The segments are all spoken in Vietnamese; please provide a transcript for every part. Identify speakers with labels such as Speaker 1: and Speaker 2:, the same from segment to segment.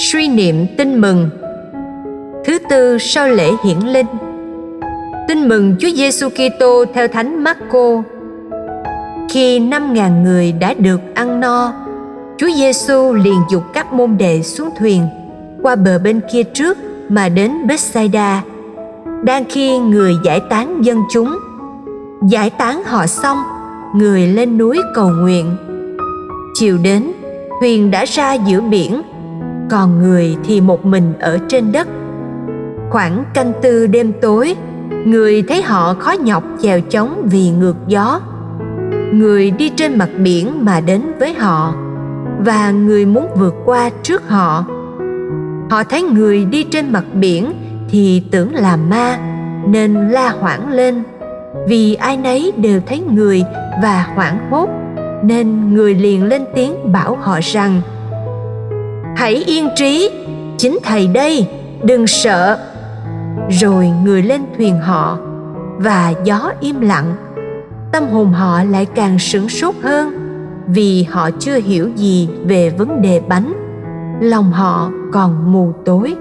Speaker 1: Suy niệm tin mừng Thứ tư sau lễ hiển linh Tin mừng Chúa Giêsu Kitô theo Thánh Marco. Khi năm ngàn người đã được ăn no, Chúa Giêsu liền dục các môn đệ xuống thuyền qua bờ bên kia trước mà đến Bethsaida. Đang khi người giải tán dân chúng, giải tán họ xong, người lên núi cầu nguyện. Chiều đến, thuyền đã ra giữa biển, còn người thì một mình ở trên đất. Khoảng canh tư đêm tối, người thấy họ khó nhọc chèo chống vì ngược gió. Người đi trên mặt biển mà đến với họ và người muốn vượt qua trước họ. Họ thấy người đi trên mặt biển thì tưởng là ma nên la hoảng lên. Vì ai nấy đều thấy người và hoảng hốt nên người liền lên tiếng bảo họ rằng hãy yên trí. Chính thầy đây. Đừng sợ. Rồi người lên thuyền họ, và gió im lặng. Tâm hồn họ lại càng sửng sốt hơn, vì họ chưa hiểu gì về vấn đề bánh. Lòng họ còn mù tối.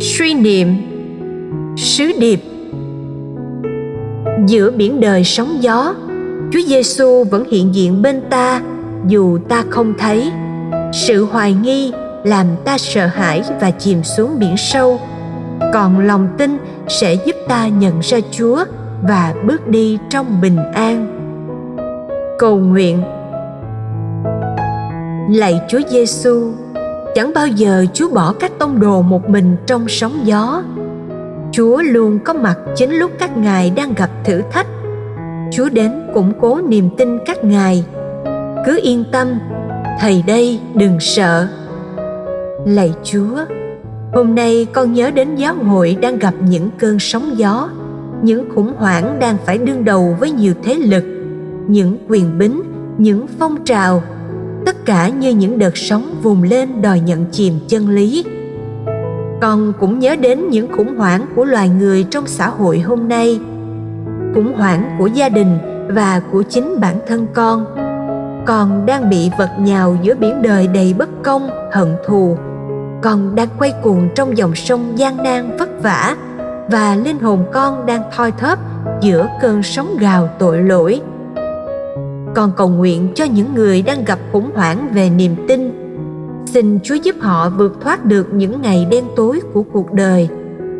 Speaker 1: Suy niệm. Sứ điệp. Giữa biển đời sóng gió, chúa giêsu vẫn hiện diện bên ta, dù ta không thấy sự hoài nghi làm ta sợ hãi và chìm xuống biển sâu. Còn lòng tin sẽ giúp ta nhận ra chúa và bước đi trong bình an. Cầu nguyện. Lạy chúa giêsu chẳng bao giờ chúa bỏ các tông đồ một mình trong sóng gió. Chúa luôn có mặt chính lúc các ngài đang gặp thử thách. Chúa đến củng cố niềm tin các ngài. Cứ yên tâm thầy đây, đừng sợ. Lạy chúa, hôm nay con nhớ đến giáo hội đang gặp những cơn sóng gió, những khủng hoảng đang phải đương đầu với nhiều thế lực, những quyền bính, những phong trào, tất cả như những đợt sóng vùng lên đòi nhận chìm chân lý. Con cũng nhớ đến những khủng hoảng của loài người trong xã hội hôm nay, khủng hoảng của gia đình và của chính bản thân con con đang bị vật nhào giữa biển đời đầy bất công, hận thù. Con đang quay cuồng trong dòng sông gian nan vất vả, và linh hồn con đang thoi thóp giữa cơn sóng gào tội lỗi. Con cầu nguyện cho những người đang gặp khủng hoảng về niềm tin. Xin chúa giúp họ vượt thoát được những ngày đen tối của cuộc đời,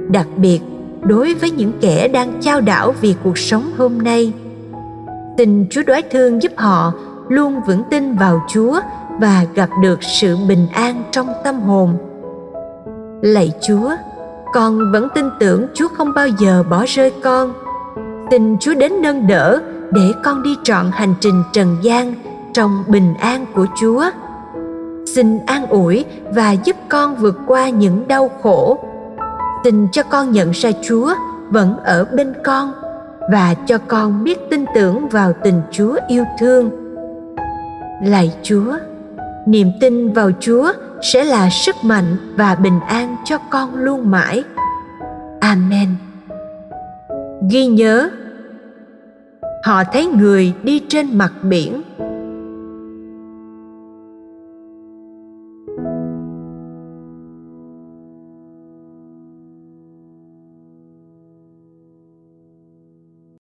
Speaker 1: đặc biệt đối với những kẻ đang chao đảo vì cuộc sống hôm nay. Xin chúa đoái thương giúp họ luôn vững tin vào chúa và gặp được sự bình an trong tâm hồn. Lạy chúa, con vẫn tin tưởng chúa không bao giờ bỏ rơi con. Tình chúa đến nâng đỡ để con đi trọn hành trình trần gian trong bình an của chúa. Xin an ủi và giúp con vượt qua những đau khổ. Xin cho con nhận ra chúa vẫn ở bên con và cho con biết tin tưởng vào tình chúa yêu thương lạy chúa, niềm tin vào chúa sẽ là sức mạnh và bình an cho con luôn mãi. Amen. Ghi nhớ, họ thấy người đi trên mặt biển.